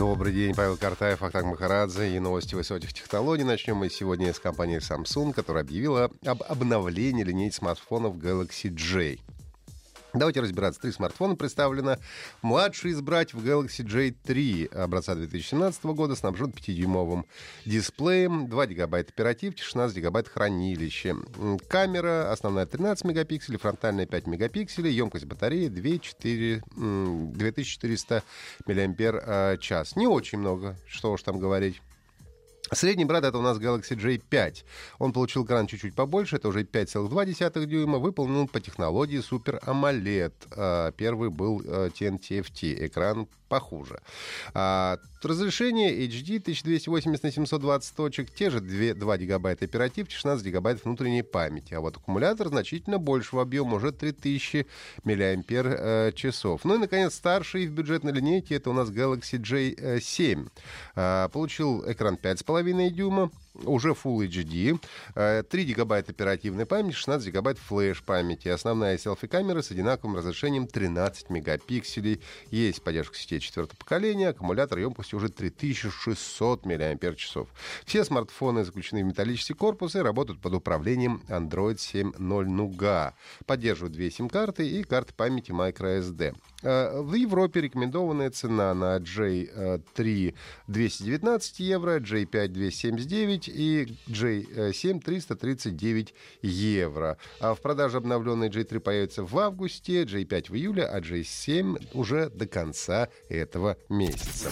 Добрый день, Павел Картаев, Ахтанг Махарадзе и новости высоких технологий. Начнем мы сегодня с компании Samsung, которая объявила об обновлении линейки смартфонов Galaxy J. Давайте разбираться. Три смартфона представлено. Младший из братьев Galaxy J3 образца 2017 года снабжен 5-дюймовым дисплеем, 2 гигабайта оперативки, 16 гигабайт хранилища. Камера основная 13 мегапикселей, фронтальная 5 мегапикселей, емкость батареи 2 4, 2400 мАч. Не очень много, что уж там говорить. Средний брат это у нас Galaxy J5. Он получил экран чуть-чуть побольше, это уже 5,2 дюйма, выполнен по технологии Super AMOLED. А, первый был TNT-FT, э, экран похуже. Разрешение HD 1280 на 720 точек, те же 2, 2 гигабайта оператив, 16 гигабайт внутренней памяти. А вот аккумулятор значительно большего объема, уже 3000 мАч. часов. Ну и, наконец, старший в бюджетной линейке это у нас Galaxy J7. А, получил экран 5,5 дюйма, уже Full HD, 3 гигабайта оперативной памяти, 16 гигабайт флеш памяти. Основная селфи-камера с одинаковым разрешением 13 мегапикселей. Есть поддержка сетей четвертого поколения, аккумулятор емкостью уже 3600 мАч. Все смартфоны заключены в металлический корпус и работают под управлением Android 7.0 Nougat. Поддерживают две сим-карты и карты памяти microSD. Э, в Европе рекомендованная цена на J3 219 евро, J5 279 и J7 339 евро. А в продаже обновленный J3 появится в августе, J5 в июле, а J7 уже до конца этого месяца.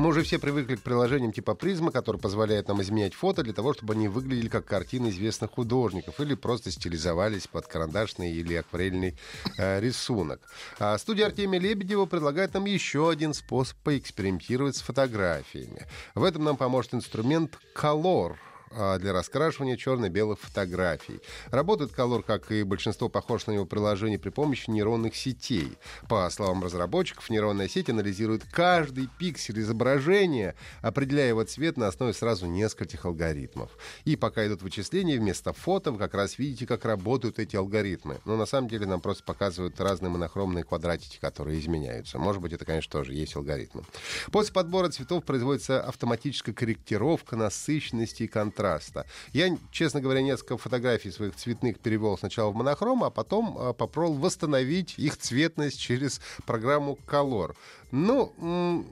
Мы уже все привыкли к приложениям типа призма, которые позволяют нам изменять фото для того, чтобы они выглядели как картины известных художников или просто стилизовались под карандашный или акварельный э, рисунок. А студия Артемия Лебедева предлагает нам еще один способ поэкспериментировать с фотографиями. В этом нам поможет инструмент Color — для раскрашивания черно-белых фотографий. Работает Color, как и большинство похожих на него приложений, при помощи нейронных сетей. По словам разработчиков, нейронная сеть анализирует каждый пиксель изображения, определяя его цвет на основе сразу нескольких алгоритмов. И пока идут вычисления, вместо фото вы как раз видите, как работают эти алгоритмы. Но на самом деле нам просто показывают разные монохромные квадратики, которые изменяются. Может быть, это, конечно, тоже есть алгоритмы. После подбора цветов производится автоматическая корректировка насыщенности и контраста контраста. Я, честно говоря, несколько фотографий своих цветных перевел сначала в монохром, а потом а, попробовал восстановить их цветность через программу Color. Ну,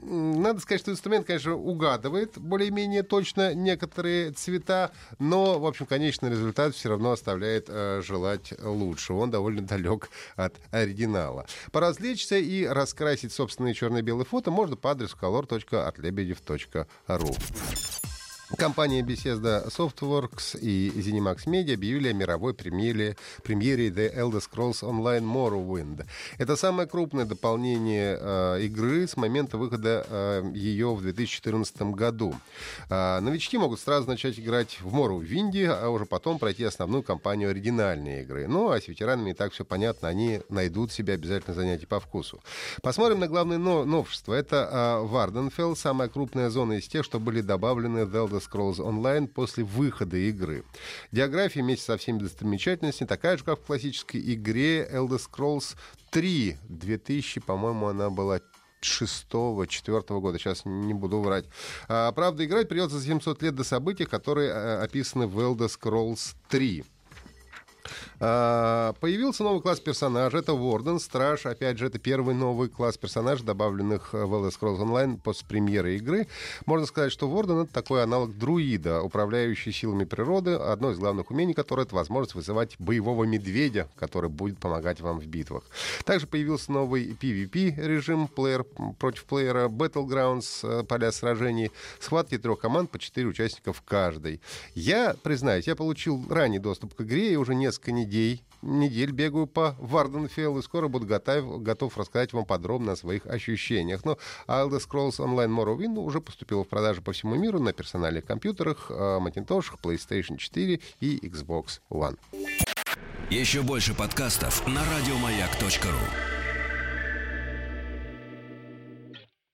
надо сказать, что инструмент, конечно, угадывает более-менее точно некоторые цвета, но, в общем, конечный результат все равно оставляет э, желать лучше. Он довольно далек от оригинала. Поразвлечься и раскрасить собственные черно-белые фото можно по адресу color.atlebedev.ru. Компания Bethesda Softworks и ZeniMax Media объявили о мировой премьере, премьере The Elder Scrolls Online Morrowind. Это самое крупное дополнение э, игры с момента выхода э, ее в 2014 году. Э, новички могут сразу начать играть в Morrowind, а уже потом пройти основную кампанию оригинальной игры. Ну, а с ветеранами и так все понятно, они найдут себе обязательно занятие по вкусу. Посмотрим на главное но новшество. Это э, Варденфелл, самая крупная зона из тех, что были добавлены в The Elder Elder Scrolls Online после выхода игры. Диаграфия вместе со всеми достопримечательностями такая же, как в классической игре Elder Scrolls 3. 2000, по-моему, она была шестого, четвертого года, сейчас не буду врать. А, правда, играть придется за 700 лет до событий, которые а, описаны в Elder Scrolls 3. А, появился новый класс персонажа. Это Ворден, Страж. Опять же, это первый новый класс персонажей, добавленных в Elder Scrolls Online после премьеры игры. Можно сказать, что Ворден — это такой аналог друида, управляющий силами природы. Одно из главных умений которого — это возможность вызывать боевого медведя, который будет помогать вам в битвах. Также появился новый PvP-режим, плеер против плеера, Battlegrounds, э, поля сражений, схватки трех команд по четыре участника в каждой. Я, признаюсь, я получил ранний доступ к игре и уже несколько несколько недель недель бегаю по Варденфелл и скоро буду готов, готов рассказать вам подробно о своих ощущениях. Но Elder Scrolls Online Morrowind уже поступила в продажу по всему миру на персональных компьютерах, Macintosh, PlayStation 4 и Xbox One. Еще больше подкастов на радиомаяк.ру